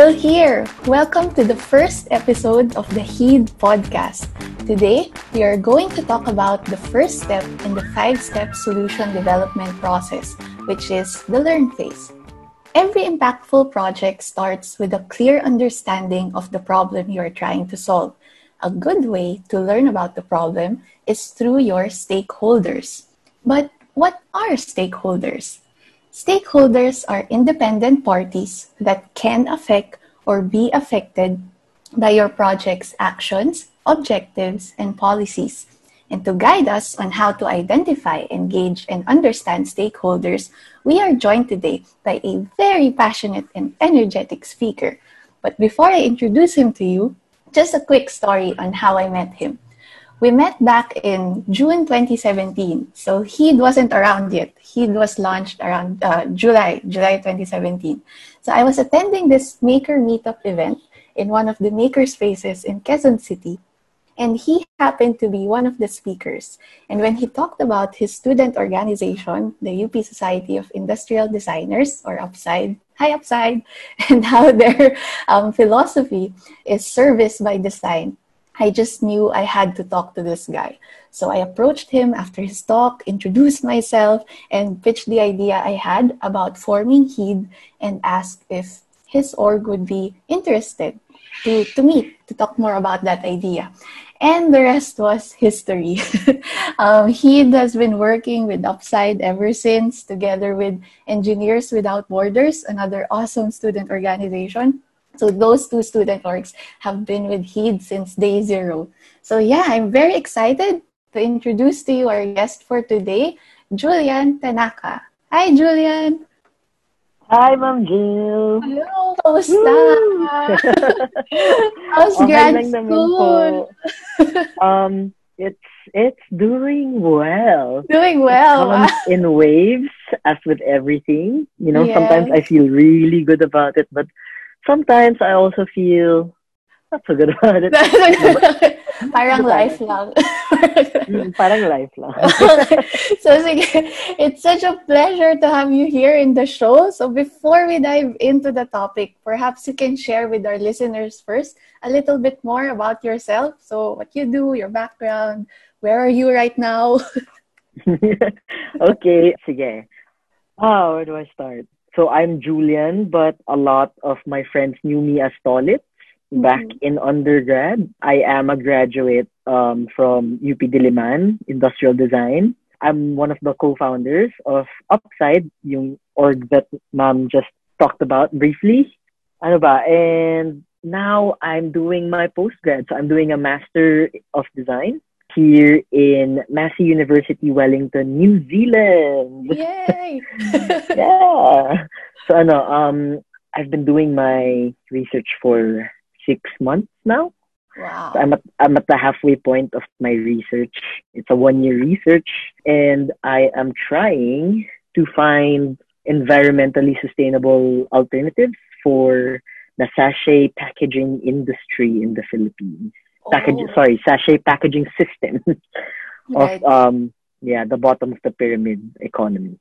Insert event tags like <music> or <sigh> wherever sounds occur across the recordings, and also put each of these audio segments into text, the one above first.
Jill here. Welcome to the first episode of the HEED podcast. Today, we are going to talk about the first step in the five step solution development process, which is the learn phase. Every impactful project starts with a clear understanding of the problem you are trying to solve. A good way to learn about the problem is through your stakeholders. But what are stakeholders? Stakeholders are independent parties that can affect or be affected by your project's actions, objectives, and policies. And to guide us on how to identify, engage, and understand stakeholders, we are joined today by a very passionate and energetic speaker. But before I introduce him to you, just a quick story on how I met him. We met back in June 2017. So HEED wasn't around yet. HEED was launched around uh, July, July 2017. So I was attending this maker meetup event in one of the maker spaces in Quezon City. And he happened to be one of the speakers. And when he talked about his student organization, the UP Society of Industrial Designers, or UPSIDE, hi UPSIDE, <laughs> and how their um, philosophy is service by design, I just knew I had to talk to this guy. So I approached him after his talk, introduced myself, and pitched the idea I had about forming HEED and asked if his org would be interested to, to meet to talk more about that idea. And the rest was history. <laughs> um, HEED has been working with UPSIDE ever since, together with Engineers Without Borders, another awesome student organization. So those two student orgs have been with HEED since day zero. So yeah, I'm very excited to introduce to you our guest for today, Julian Tanaka. Hi, Julian. Hi, Ma'am Jill. Hello, kamusta? How's <laughs> Okay grad school? Um, it's it's doing well. Doing It well. comes in waves, as with everything. You know, sometimes I feel really good about it, but sometimes I also feel not so good about <laughs> it. Parang life lang. Mm, Parang life lang. <laughs> So sige, it's such a pleasure to have you here in the show. So before we dive into the topic, perhaps you can share with our listeners first a little bit more about yourself. So what you do, your background, where are you right now? <laughs> okay, sige. Ah, where do I start? So I'm Julian, but a lot of my friends knew me as Tolit back Mhm. in undergrad. I am a graduate um, from UP Diliman, Industrial Design. I'm one of the co-founders of Upside, yung org that mom just talked about briefly. Ano ba? And now I'm doing my postgrad. So I'm doing a Master of Design here in Massey University, Wellington, New Zealand. Yay! <laughs> yeah. So ano, um, I've been doing my research for six months now. wow. So I'm at I'm at the halfway point of my research. It's a one year research, and I am trying to find environmentally sustainable alternatives for the sachet packaging industry in the Philippines. Package, Oh, sorry, sachet packaging system <laughs> right. of um yeah the bottom of the pyramid economy.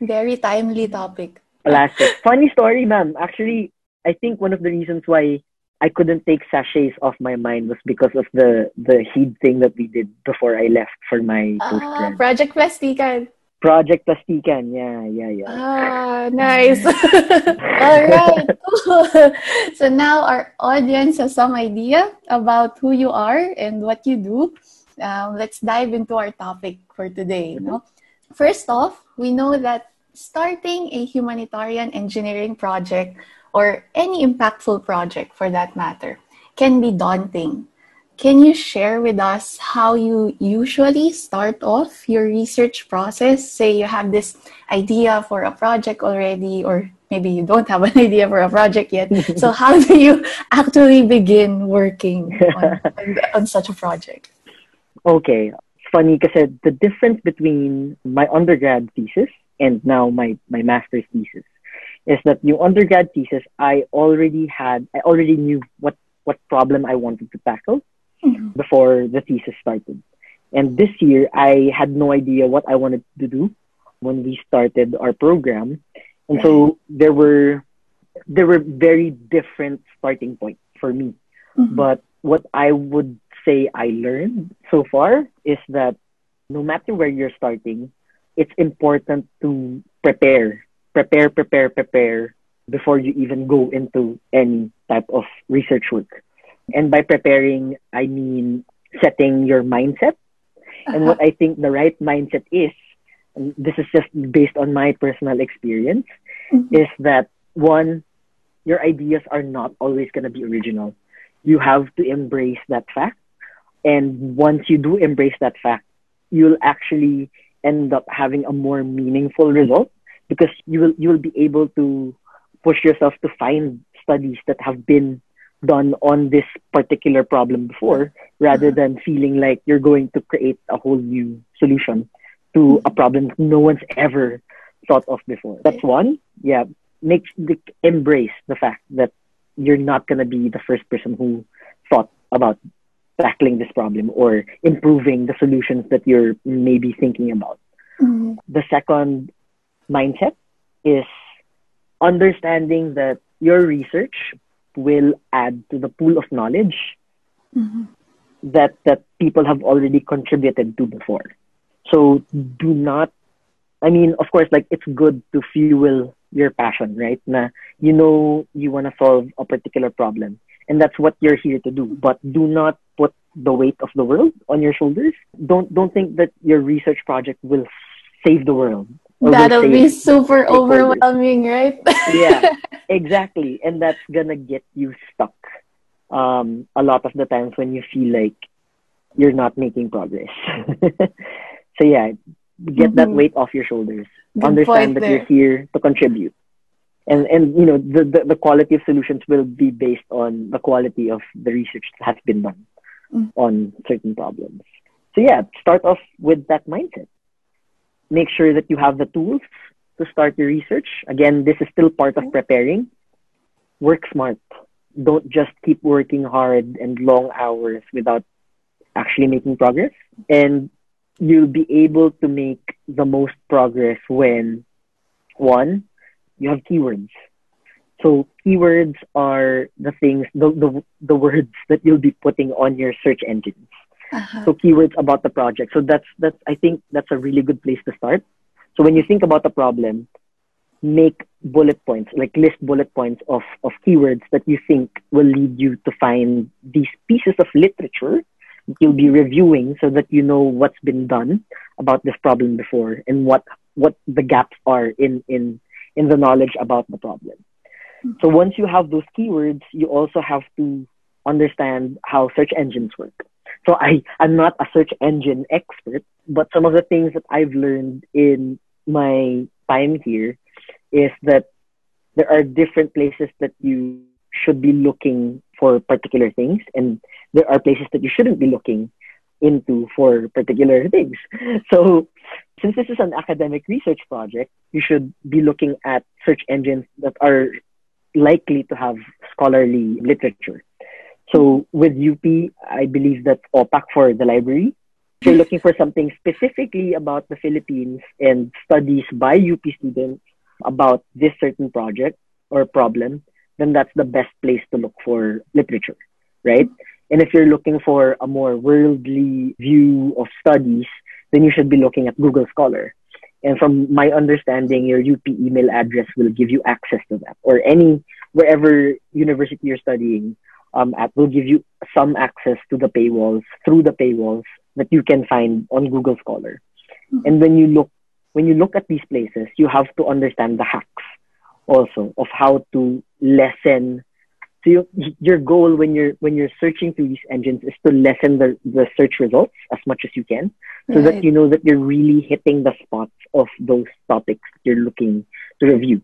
Very timely topic. Plastic. Funny story, ma'am. Actually, I think one of the reasons why I couldn't take sachets off my mind was because of the the HEED thing that we did before I left for my Ah. Project Plastican. Project Plastican. Yeah, yeah, yeah. Ah, nice. <laughs> All right. <laughs> So now our audience has some idea about who you are and what you do. Um, let's dive into our topic for today. No? First off, we know that starting a humanitarian engineering project or any impactful project for that matter can be daunting. Can you share with us how you usually start off your research process? Say you have this idea for a project already, or maybe you don't have an <laughs> idea for a project yet. so, <laughs> how do you actually begin working on, <laughs> on, on such a project? Okay. It's funny because the difference between my undergrad thesis and now my, my master's thesis is that yung undergrad thesis, I already had, I already knew what, what problem I wanted to tackle. Before the thesis started. And this year, I had no idea what I wanted to do when we started our program. And so there were there were very different starting points for me. Mm-hmm. But what I would say I learned so far is that no matter where you're starting, it's important to prepare, prepare, prepare, prepare before you even go into any type of research work. And by preparing, I mean setting your mindset. Uh-huh. And what I think the right mindset is, and this is just based on my personal experience, mm-hmm. is that one, your ideas are not always going to be original. You have to embrace that fact. And once you do embrace that fact, you'll actually end up having a more meaningful result because you will you will be able to push yourself to find studies that have been done on this particular problem before rather mm-hmm. than feeling like you're going to create a whole new solution to a problem no one's ever thought of before. That's one. Yeah. Make embrace the fact that you're not gonna be the first person who thought about tackling this problem or improving the solutions that you're maybe thinking about. Mm-hmm. The second mindset is understanding that your research will add to the pool of knowledge mm-hmm. that that people have already contributed to before. So do not I mean, of course, like it's good to fuel your passion, right? Na you know you want to solve a particular problem, and that's what you're here to do. But do not put the weight of the world on your shoulders. Don't don't think that your research project will save the world That'll be super overwhelming, right? yeah, <laughs> exactly. And that's gonna get you stuck um, a lot of the times when you feel like you're not making progress. <laughs> so yeah, get mm-hmm. that weight off your shoulders. Good Understand that there. you're here to contribute. And and you know the, the, the quality of solutions will be based on the quality of the research that has been done mm-hmm. on certain problems. So yeah, start off with that mindset make sure that you have the tools to start your research. Again, this is still part of preparing. Work smart. Don't just keep working hard and long hours without actually making progress. And you'll be able to make the most progress when, one, you have keywords. So keywords are the things, the, the, the words that you'll be putting on your search engines uh-huh. so keywords about the project so that's that's i think that's a really good place to start so when you think about the problem make bullet points like list bullet points of of keywords that you think will lead you to find these pieces of literature that you'll be reviewing so that you know what's been done about this problem before and what what the gaps are in in in the knowledge about the problem mm-hmm. so once you have those keywords you also have to understand how search engines work so I, I'm not a search engine expert, but some of the things that I've learned in my time here is that there are different places that you should be looking for particular things, and there are places that you shouldn't be looking into for particular things. <laughs> So, since this is an academic research project, you should be looking at search engines that are likely to have scholarly literature. So with UP, I believe that's OPAC for the library. If you're looking for something specifically about the Philippines and studies by UP students about this certain project or problem, then that's the best place to look for literature, right? And if you're looking for a more worldly view of studies, then you should be looking at Google Scholar. And from my understanding, your UP email address will give you access to that, or any wherever university you're studying, um, app will give you some access to the paywalls through the paywalls that you can find on Google Scholar. Mm-hmm. And when you look when you look at these places, you have to understand the hacks also of how to lessen. So you, your goal when you're when you're searching through these engines is to lessen the, the search results as much as you can, so right. that you know that you're really hitting the spots of those topics you're looking to review.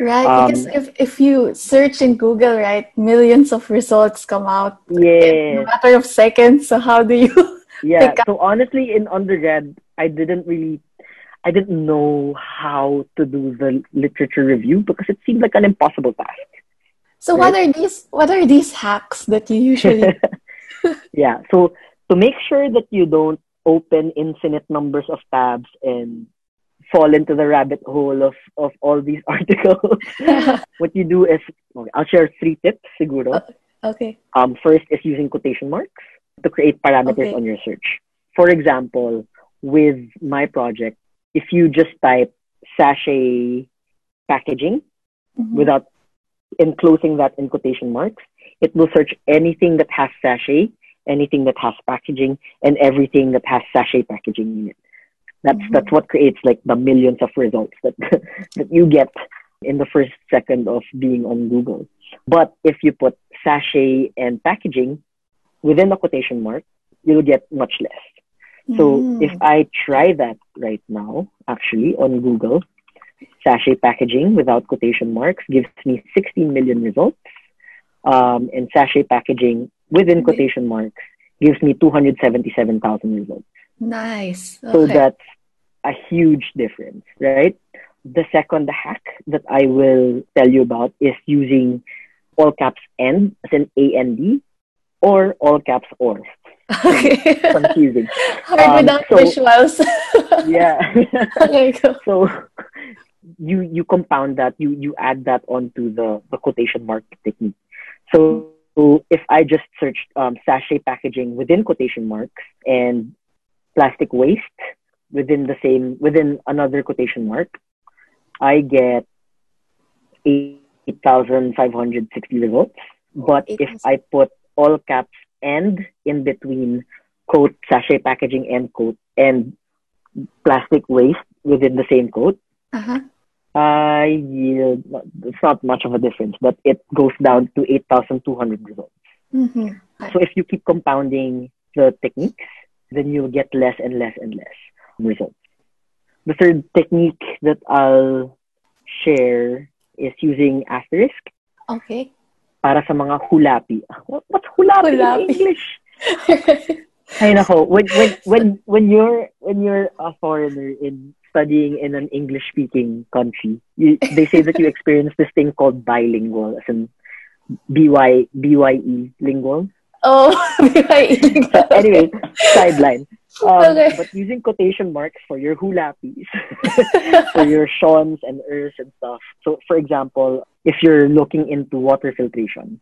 Right, um, because if, if you search in Google, right, millions of results come out yeah. in a matter of seconds. So how do you? <laughs> Yeah. So honestly, in undergrad, I didn't really, I didn't know how to do the literature review because it seemed like an impossible task. So right? what are these? What are these hacks that you usually? <laughs> yeah. So to make sure that you don't open infinite numbers of tabs and fall into the rabbit hole of, of all these <laughs> articles, <laughs> what you do is, okay, I'll share three tips, siguro. okay. Um, first is using quotation marks to create parameters Okay. on your search. For example, with my project, if you just type sachet packaging Mhm. without enclosing that in quotation marks, it will search anything that has sachet, anything that has packaging, and everything that has sachet packaging in it. That's Mhm. that's what creates like the millions of results that <laughs> that you get in the first second of being on Google. But if you put sachet and packaging within the quotation mark, you'll get much less. So Mm. if I try that right now, actually on Google, sachet packaging without quotation marks gives me 16 million results. Um, and sachet packaging within quotation marks gives me 277,000 results. Nice. So that's a huge difference, right? The second hack that I will tell you about is using all caps and as in A and D or all caps or. okay. <laughs> Confusing. <laughs> Hard Um, without so- visuals. <laughs> Yeah. okay, so you you compound that you you add that onto the the quotation mark technique so, so if i just searched um, sachet packaging within quotation marks and plastic waste within the same within another quotation mark i get 8560 results but if i put all caps and in between quote sachet packaging end quote and plastic waste within the same quote, Uh-huh. I yield, it's not much of a difference, but it goes down to 8,200 results. Mm-hmm. So if you keep compounding the techniques, then you'll get less and less and less results. The third technique that I'll share is using asterisk Okay. para sa mga hulapi. What- What's hulapi, Hulapi. in English? <laughs> Ay nako, when when when when you're when you're a foreigner in studying in an English speaking country, you, they say that you <laughs> experience this thing called bilingual, as in BY BYE lingual. Oh, <laughs> <laughs> anyway, sideline. Um, Okay. But using quotation marks for your hulapis, <laughs> for your shawns and ers and stuff. So for example, if you're looking into water filtration,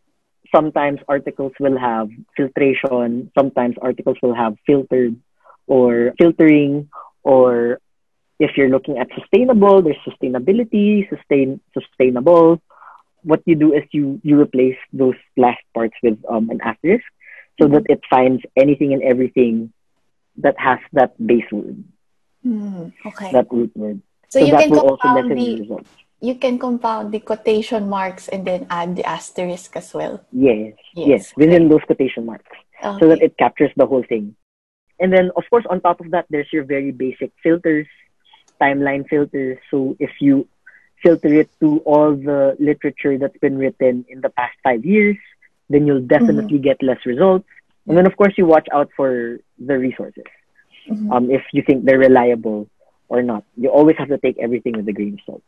sometimes articles will have filtration, sometimes articles will have filtered or filtering, or if you're looking at sustainable, there's sustainability, sustain sustainable. What you do is you you replace those last parts with um, an asterisk so that it finds anything and everything that has that base word, Hmm, okay. that root word. so, So, you that can will compound the results. you can compound the quotation marks and then add the asterisk as well. Yes, Yes, yes, within those quotation marks. Okay. so that it captures the whole thing. And then, of course, on top of that, there's your very basic filters, timeline filters. So if you filter it to all the literature that's been written in the past five years, then you'll definitely get less results. And then, of course, you watch out for the resources. Mhm. Um, if you think they're reliable or not, you always have to take everything with a grain of salt.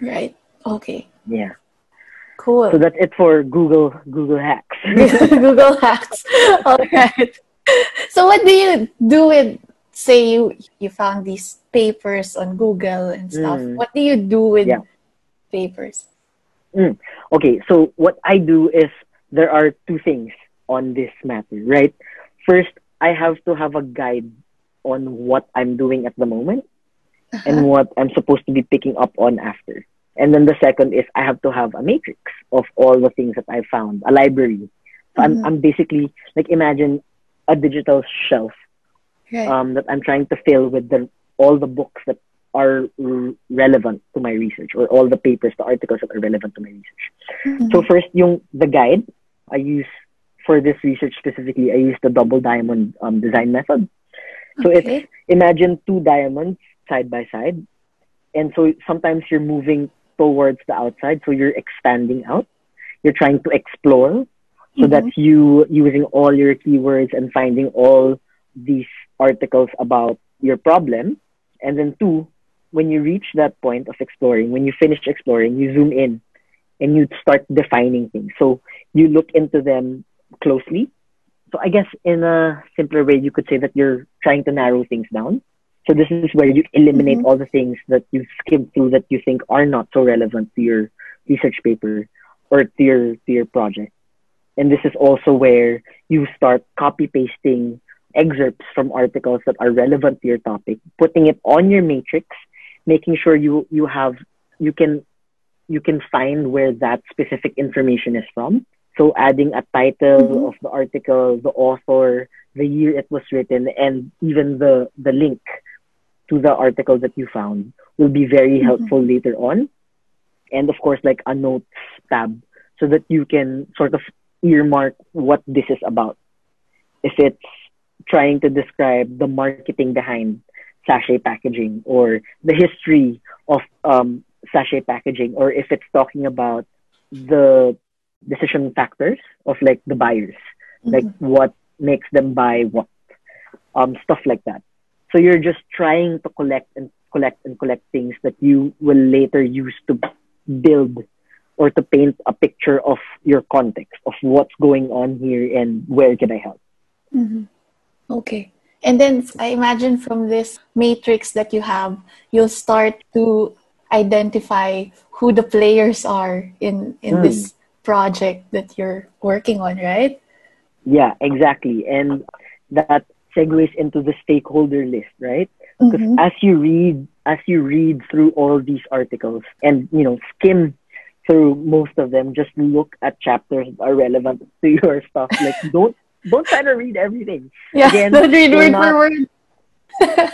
right. Okay. Yeah. Cool. So that's it for Google Google hacks. <laughs> Google Hacks. <laughs> All right. So, what do you do with, say, you you found these papers on Google and stuff? Mm. What do you do with Yeah. Papers? Okay, so what I do is there are two things on this matter, right? First, I have to have a guide on what I'm doing at the moment Uh-huh. and what I'm supposed to be picking up on after. And then the second is I have to have a matrix of all the things that I found, a library. So I'm, Mhm. I'm basically like imagine a digital shelf Right. um, that I'm trying to fill with the all the books that are r- relevant to my research or all the papers, the articles that are relevant to my research. Mhm. So first, yung the guide I use for this research specifically, I use the double diamond um, design method. So Okay. it's imagine two diamonds side by side, and so sometimes you're moving towards the outside, so you're expanding out. You're trying to explore. So Mhm. that's you using all your keywords and finding all these articles about your problem. And then two, when you reach that point of exploring, when you finish exploring, you zoom in and you start defining things. So you look into them closely. So I guess in a simpler way, you could say that you're trying to narrow things down. So this is where you eliminate Mhm. all the things that you skim through that you think are not so relevant to your research paper or to your to your project. And this is also where you start copy pasting excerpts from articles that are relevant to your topic, putting it on your matrix, making sure you you have you can you can find where that specific information is from. So adding a title Mhm. of the article, the author, the year it was written, and even the the link to the article that you found will be very Mhm. helpful later on. And of course, like a notes tab so that you can sort of earmark what this is about. If it's trying to describe the marketing behind sachet packaging or the history of um, sachet packaging, or if it's talking about the decision factors of like the buyers, like Mhm. what makes them buy what, um, stuff like that. So you're just trying to collect and collect and collect things that you will later use to build or to paint a picture of your context of what's going on here and where can I help. Mhm. Okay. And then I imagine from this matrix that you have, you'll start to identify who the players are in in Hmm. this project that you're working on, right? Yeah, exactly. And that segues into the stakeholder list, right? Because Mhm. as you read, as you read through all these articles and you know skim through most of them, just look at chapters that are relevant to your stuff. Like don't don't try to read everything. Yeah, Again, <laughs> don't read you're word for not- word. <laughs>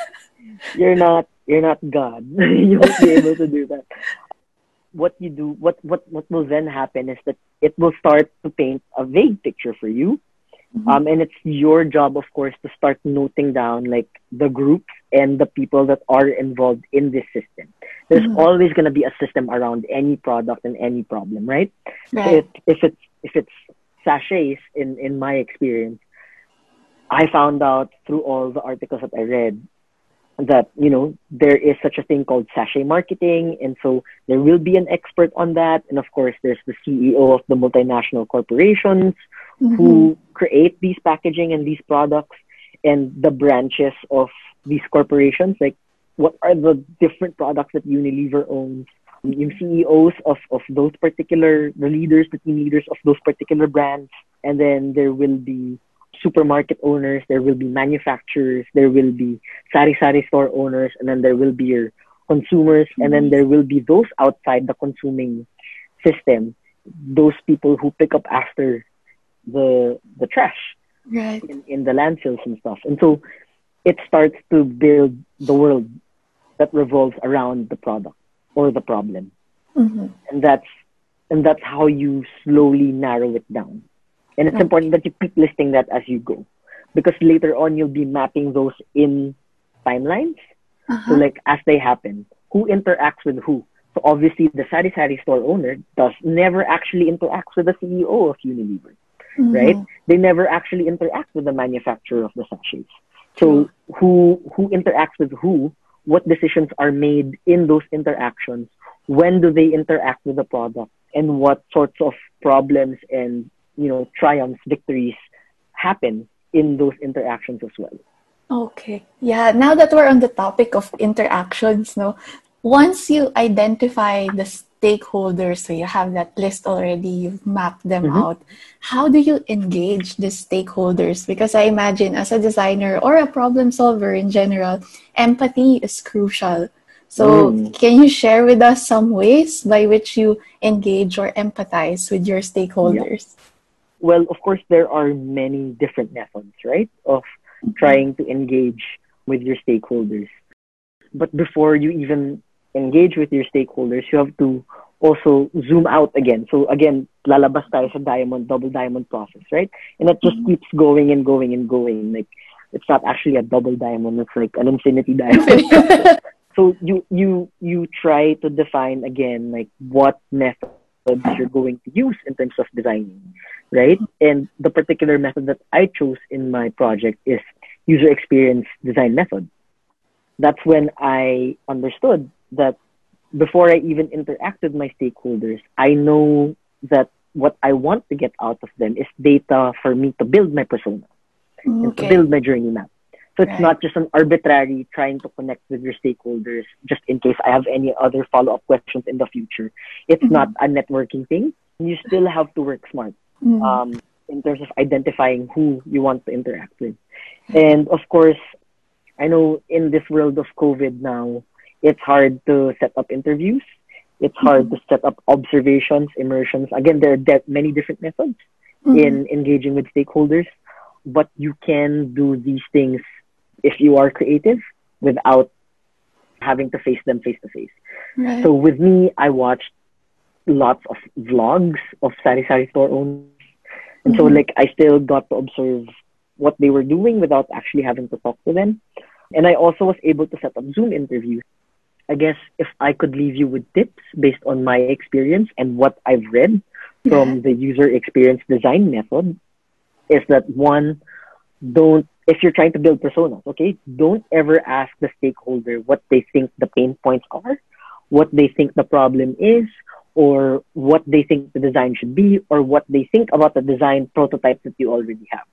You're not you're not God. <laughs> you won't be able to do that. What you do, what what what will then happen is that it will start to paint a vague picture for you. Mhm. Um, and it's your job, of course, to start noting down like the groups and the people that are involved in this system. There's Mhm. always going to be a system around any product and any problem, right? So Right. if, if it's if it's sachets, in in my experience, I found out through all the articles that I read that you know there is such a thing called sachet marketing, and so there will be an expert on that, and of course there's the CEO of the multinational corporations Mhm. who create these packaging and these products and the branches of these corporations. Like what are the different products that unilever owns yung ceos of, of those particular the leaders the team leaders of those particular brands and then there will be supermarket owners there will be manufacturers there will be sari sari store owners and then there will be your consumers and then mm-hmm. there will be those outside the consuming system those people who pick up after the the trash Right. in, in the landfills and stuff. And so it starts to build the world that revolves around the product or the problem. Mhm. And that's and that's how you slowly narrow it down. And it's Okay. important that you keep listing that as you go. Because later on you'll be mapping those in timelines. So Uh-huh. like as they happen, who interacts with who? So obviously the Sari Sari store owner does never actually interacts with the CEO of Unilever Mhm. right? They never actually interact with the manufacturer of the sachets. So who who interacts with who? What decisions are made in those interactions? When do they interact with the product? And what sorts of problems and you know triumphs, victories happen in those interactions as well? Okay. Yeah, now that we're on the topic of interactions, no, once you identify the stakeholders, so you have that list already, you've mapped them Mhm. out. How do you engage the stakeholders? Because I imagine as a designer or a problem solver in general, empathy is crucial. So, Mm. can you share with us some ways by which you engage or empathize with your stakeholders? Well, of course, there are many different methods, right, of trying to engage with your stakeholders. But before you even engage with your stakeholders, you have to also zoom out again. So again, lalabas tayo sa diamond, double diamond process, right? And that just Mhm. keeps going and going and going. Like it's not actually a double diamond; it's like an infinity diamond. <laughs> so you you you try to define again like what methods you're going to use in terms of designing right and the particular method that i chose in my project is user experience design method that's when i understood that before i even interact with my stakeholders i know that what i want to get out of them is data for me to build my persona and to build my journey map. So it's Right. not just an arbitrary trying to connect with your stakeholders just in case I have any other follow up questions in the future. It's Mhm. not a networking thing. You still have to work smart Mhm. um, in terms of identifying who you want to interact with. And of course, I know in this world of COVID now, it's hard to set up interviews. It's hard to set up observations, immersions. Again, there are de- many different methods Mhm. in engaging with stakeholders, but you can do these things if you are creative without having to face them face to face. So with me, I watched lots of vlogs of Sari Sari store owners. And so Mhm. like I still got to observe what they were doing without actually having to talk to them. And I also was able to set up Zoom interviews. I guess if I could leave you with tips based on my experience and what I've read from the user experience design method is that one, don't if you're trying to build personas, okay, don't ever ask the stakeholder what they think the pain points are, what they think the problem is, or what they think the design should be, or what they think about the design prototype that you already have.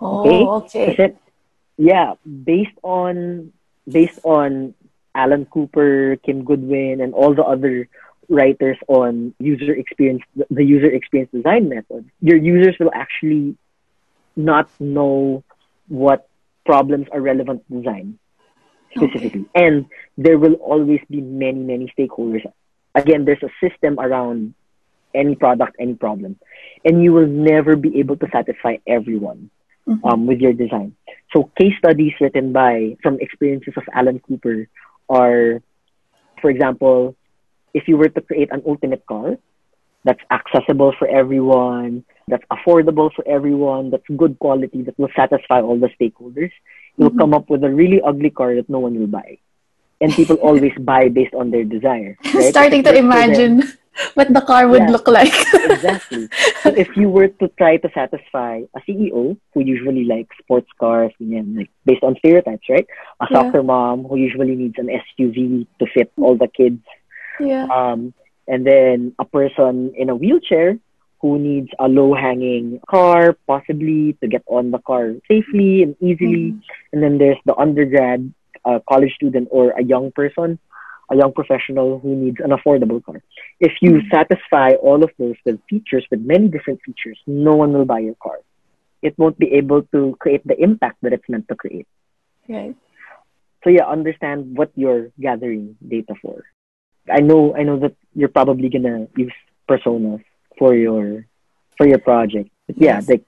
Oh, okay. Kasi, yeah, based on based on Alan Cooper, Kim Goodwin, and all the other writers on user experience, the user experience design method, your users will actually not know what problems are relevant to design specifically. And there will always be many, many stakeholders. Again, there's a system around any product, any problem. And you will never be able to satisfy everyone Mhm. um, with your design. So case studies written by from experiences of Alan Cooper are, for example, if you were to create an ultimate car that's accessible for everyone, that's affordable for everyone, that's good quality, that will satisfy all the stakeholders, you'll Mhm. come up with a really ugly car that no one will buy. And people <laughs> always buy based on their desire. Right? Starting to for them- imagine what the car would Yeah. look like. <laughs> exactly. So if you were to try to satisfy a CEO who usually likes sports cars, ganyan, like based on stereotypes, right? A Yeah. soccer mom who usually needs an SUV to fit all the kids, yeah. um, and then a person in a wheelchair who needs a low-hanging car, possibly to get on the car safely and easily. And then there's the undergrad, uh, college student, or a young person, a young professional who needs an affordable car. If you Mhm. satisfy all of those with features, with many different features, no one will buy your car. It won't be able to create the impact that it's meant to create. Right. So yeah, understand what you're gathering data for. I know I know that you're probably gonna use personas for your for your project. But yeah, Yes. like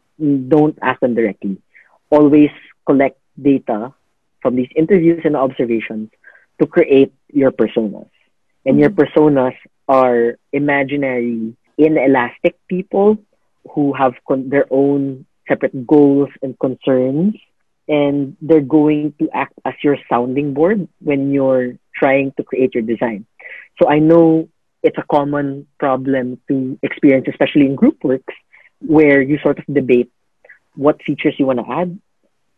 don't ask them directly. Always collect data from these interviews and observations to create your personas. And your Mhm. personas are imaginary, inelastic people who have con- their own separate goals and concerns and they're going to act as your sounding board when you're trying to create your design. So I know it's a common problem to experience, especially in group works, where you sort of debate what features you want to add.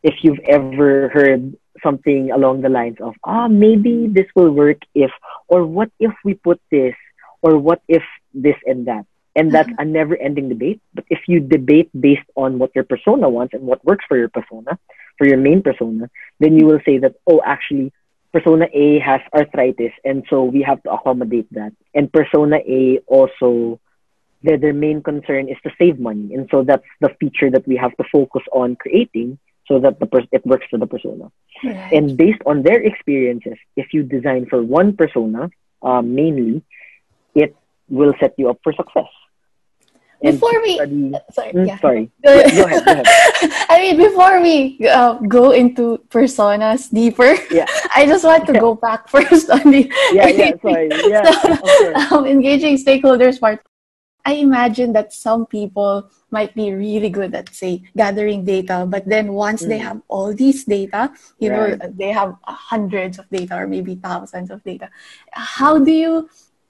If you've ever heard something along the lines of, ah, maybe this will work if, or what if we put this, or what if this and that. And that's a never ending debate. But if you debate based on what your persona wants and what works for your persona, for your main persona, then you will say that, oh, actually, persona A has arthritis, and so we have to accommodate that. And persona A also, their, their main concern is to save money. And so that's the feature that we have to focus on creating so that the pers- it works for the persona. Right. And based on their experiences, if you design for one persona um, mainly, it will set you up for success. And Before we- study, sorry. Mm, yeah. sorry. <laughs> Go Yeah, go ahead, go ahead. <laughs> I mean, before we uh, go into personas deeper, Yeah. <laughs> I just want to Yeah. go back first on the Yeah, yeah, sorry. Yeah, course. um, engaging stakeholders part. I imagine that some people might be really good at say gathering data, but then once they Mm. have all these data, you know, they have hundreds of data or maybe thousands of data. How do you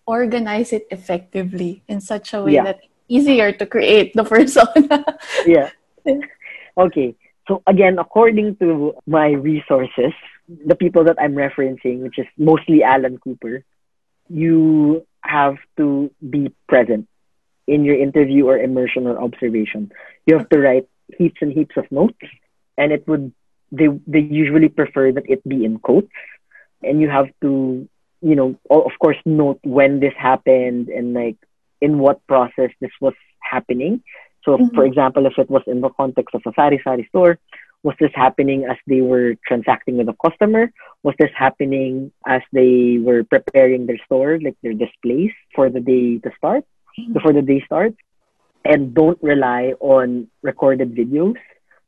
organize it effectively in such a way Yeah. that easier to create the <laughs> persona? yeah. Okay. So again, according to my resources, the people that I'm referencing, which is mostly Alan Cooper, you have to be present in your interview or immersion or observation. You have to write heaps and heaps of notes, and it would they they usually prefer that it be in quotes, and you have to you know of course note when this happened and like in what process this was happening. So, mm-hmm. for example, if it was in the context of a sari sari store, was this happening as they were transacting with a customer? Was this happening as they were preparing their store, like their displays for the day to start. Before the day starts? And don't rely on recorded videos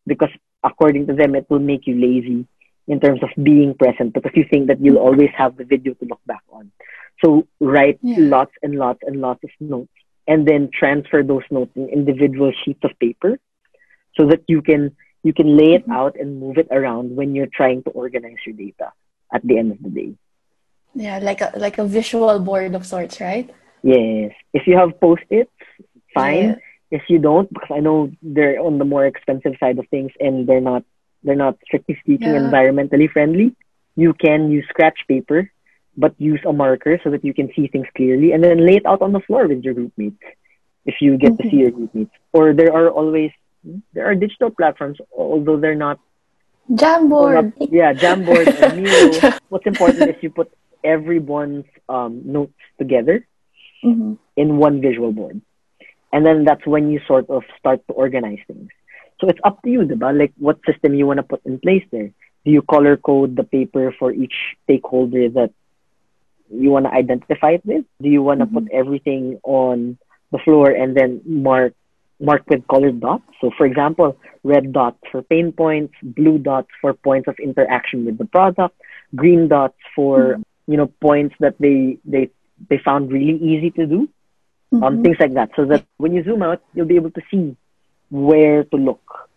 because according to them, it will make you lazy in terms of being present because you think that you'll always have the video to look back on. So write yeah. lots and lots and lots of notes and then transfer those notes in individual sheets of paper so that you can you can lay it mm-hmm. out and move it around when you're trying to organize your data at the end of the day. Yeah, like a like a visual board of sorts, right? Yes. If you have post-its, fine. Yeah. If you don't, because I know they're on the more expensive side of things and they're not they're not strictly speaking yeah. environmentally friendly, you can use scratch paper, but use a marker so that you can see things clearly and then lay it out on the floor with your group mates if you get to see your group mates. Or there are always there are digital platforms, although they're not Jamboard. Not, yeah, Jamboard or Miro. <laughs> What's important is you put everyone's um, notes together mm-hmm. in one visual board. And then that's when you sort of start to organize things. So it's up to you, diba? Like what system you want to put in place there. Do you color code the paper for each stakeholder that you want to identify it with? Do you want to mm-hmm. put everything on the floor and then mark mark with colored dots. So, for example, red dots for pain points, blue dots for points of interaction with the product, green dots for mm-hmm. you know points that they they they found really easy to do, um, mm-hmm. um, things like that. So that when you zoom out, you'll be able to see where to look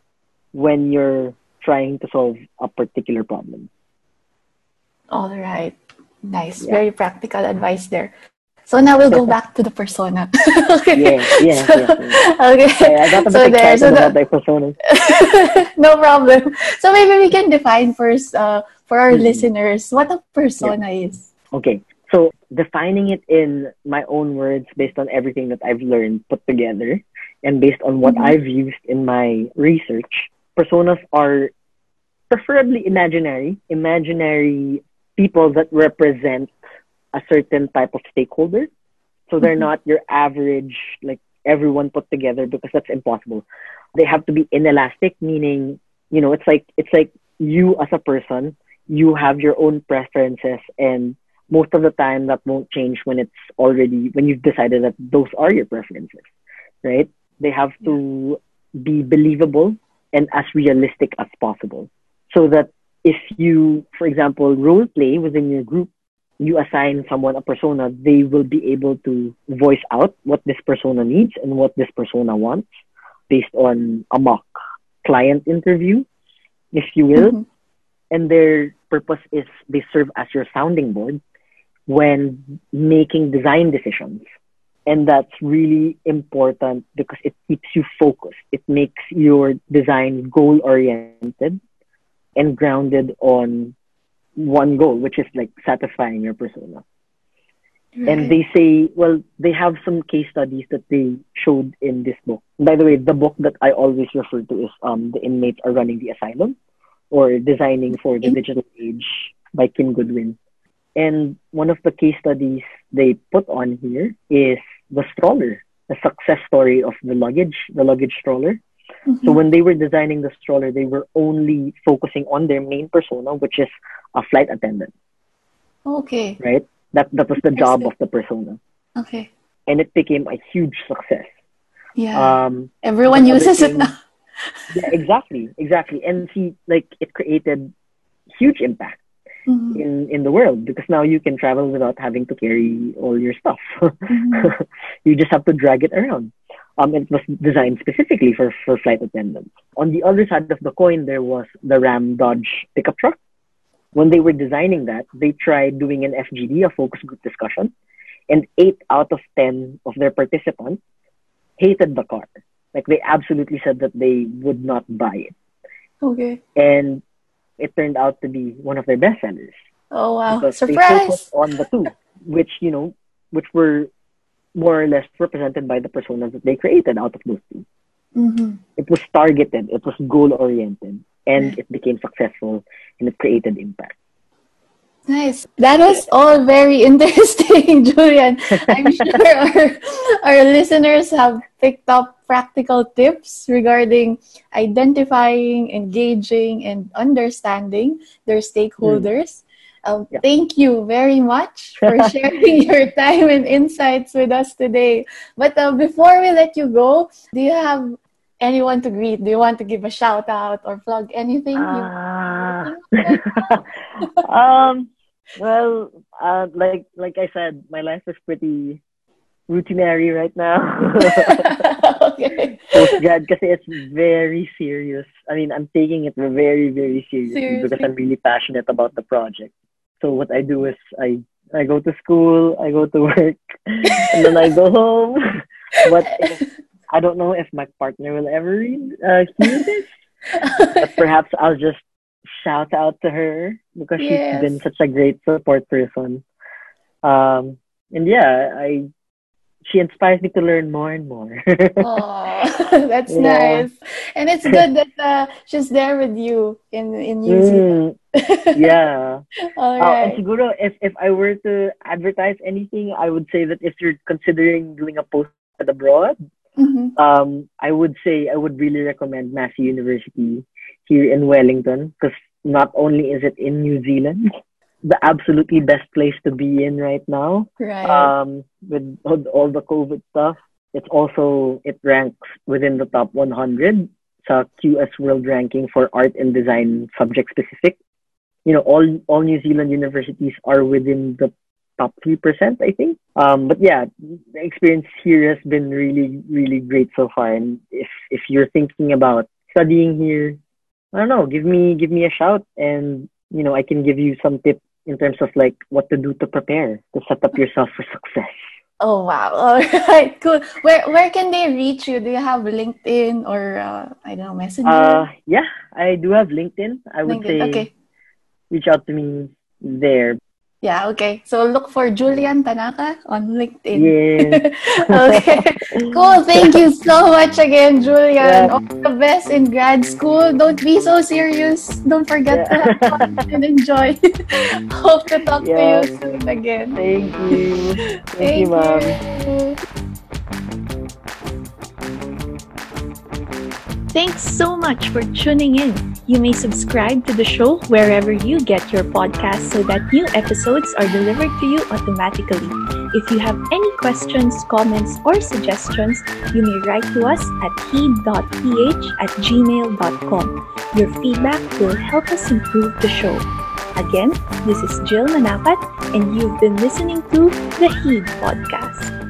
when you're trying to solve a particular problem. All right. Nice. Yeah. Very practical advice there. So now we'll go <laughs> back to the persona. <laughs> okay. Yeah, yeah, yeah, yeah. Okay. Yeah, I got a so there, so the, about persona. <laughs> no problem. So maybe we can define first uh, for our mm-hmm. listeners what a persona yeah. is. Okay. So defining it in my own words based on everything that I've learned put together and based on what mm-hmm. I've used in my research, personas are preferably imaginary, imaginary people that represent a certain type of stakeholder. So they're mm-hmm. not your average, like everyone put together because that's impossible. They have to be inelastic, meaning, you know, it's like, it's like you as a person, you have your own preferences and most of the time that won't change when it's already, when you've decided that those are your preferences, right? They have to be believable and as realistic as possible so that if you, for example, role play within your group, you assign someone a persona, they will be able to voice out what this persona needs and what this persona wants based on a mock client interview, if you will. Mm-hmm. And their purpose is they serve as your sounding board when making design decisions. And that's really important because it keeps you focused. It makes your design goal oriented and grounded on one goal, which is like satisfying your persona. Right. And they say, well, they have some case studies that they showed in this book. By the way, the book that I always refer to is um, The Inmates Are Running the Asylum or Designing for the Digital Age by Kim Goodwin. And one of the case studies they put on here is the stroller, the success story of the luggage, the luggage stroller. Mm-hmm. So when they were designing the stroller, they were only focusing on their main persona, which is a flight attendant. Okay. Right? That that was the job of the persona. Okay. And it became a huge success. Yeah. Um, Everyone uses it now. <laughs> yeah, exactly, exactly. And see, like it created huge impact mm-hmm. in in the world because now you can travel without having to carry all your stuff. Mm-hmm. <laughs> you just have to drag it around. Um, it was designed specifically for, for flight attendants. On the other side of the coin, there was the Ram Dodge pickup truck. When they were designing that, they tried doing an FGD, a focus group discussion, and eight out of 10 of their participants hated the car. Like they absolutely said that they would not buy it. Okay. And it turned out to be one of their best sellers. Oh wow! Because Surprise! They focused on the two, which you know, which were more or less represented by the personas that they created out of those 2 mm-hmm. It was targeted. It was goal oriented. and it became successful and it created impact. Nice. That was all very <laughs> interesting, Julian. I'm sure our, our listeners have picked up practical tips regarding identifying, engaging, and understanding their stakeholders. Um, yeah. Thank you very much for <laughs> sharing your time and insights with us today. But uh, before we let you go, do you have anyone to greet? Do you want to give a shout out or plug anything? Uh, <laughs> um, well, uh, like like I said, my life is pretty routinary right now. <laughs> okay. Post grad kasi it's very serious. I mean, I'm taking it very very seriously, seriously because I'm really passionate about the project. So what I do is I I go to school, I go to work, <laughs> and then I go home. <laughs> but if, I don't know if my partner will ever uh, hear this. but <laughs> perhaps I'll just shout out to her because yes. she's been such a great support person. Um, and yeah, I she inspires me to learn more and more. <laughs> oh, <laughs> that's yeah. nice, and it's good that uh, she's there with you in in New mm, Zealand. yeah. <laughs> All right. Uh, and siguro, if if I were to advertise anything, I would say that if you're considering doing a post abroad, mm-hmm. um, I would say I would really recommend Massey University here in Wellington because not only is it in New Zealand, the absolutely best place to be in right now. Right. Um, with all the COVID stuff, it's also it ranks within the top 100 sa QS World Ranking for art and design subject specific. You know, all all New Zealand universities are within the top three percent, I think. Um, but yeah, the experience here has been really, really great so far. And if if you're thinking about studying here, I don't know, give me give me a shout, and you know, I can give you some tips in terms of like what to do to prepare to set up yourself for success. Oh wow! <laughs> All right, cool. Where where can they reach you? Do you have LinkedIn or uh, I don't know Messenger? Uh, yeah, I do have LinkedIn. I would LinkedIn, say okay. reach out to me there. Yeah, okay. So look for Julian Tanaka on LinkedIn. Yeah. <laughs> okay. cool. Thank you <laughs> so much again, Julian. Yeah. All the best in grad school. Don't be so serious. Don't forget yeah. to have fun <laughs> and enjoy. Hope to talk yeah. to you soon again. Thank you. Thank, Thank you, mom. Thanks so much for tuning in. You may subscribe to the show wherever you get your podcast so that new episodes are delivered to you automatically. If you have any questions, comments, or suggestions, you may write to us at heed.ph at gmail.com. Your feedback will help us improve the show. Again, this is Jill Manapat, and you've been listening to the HEED Podcast.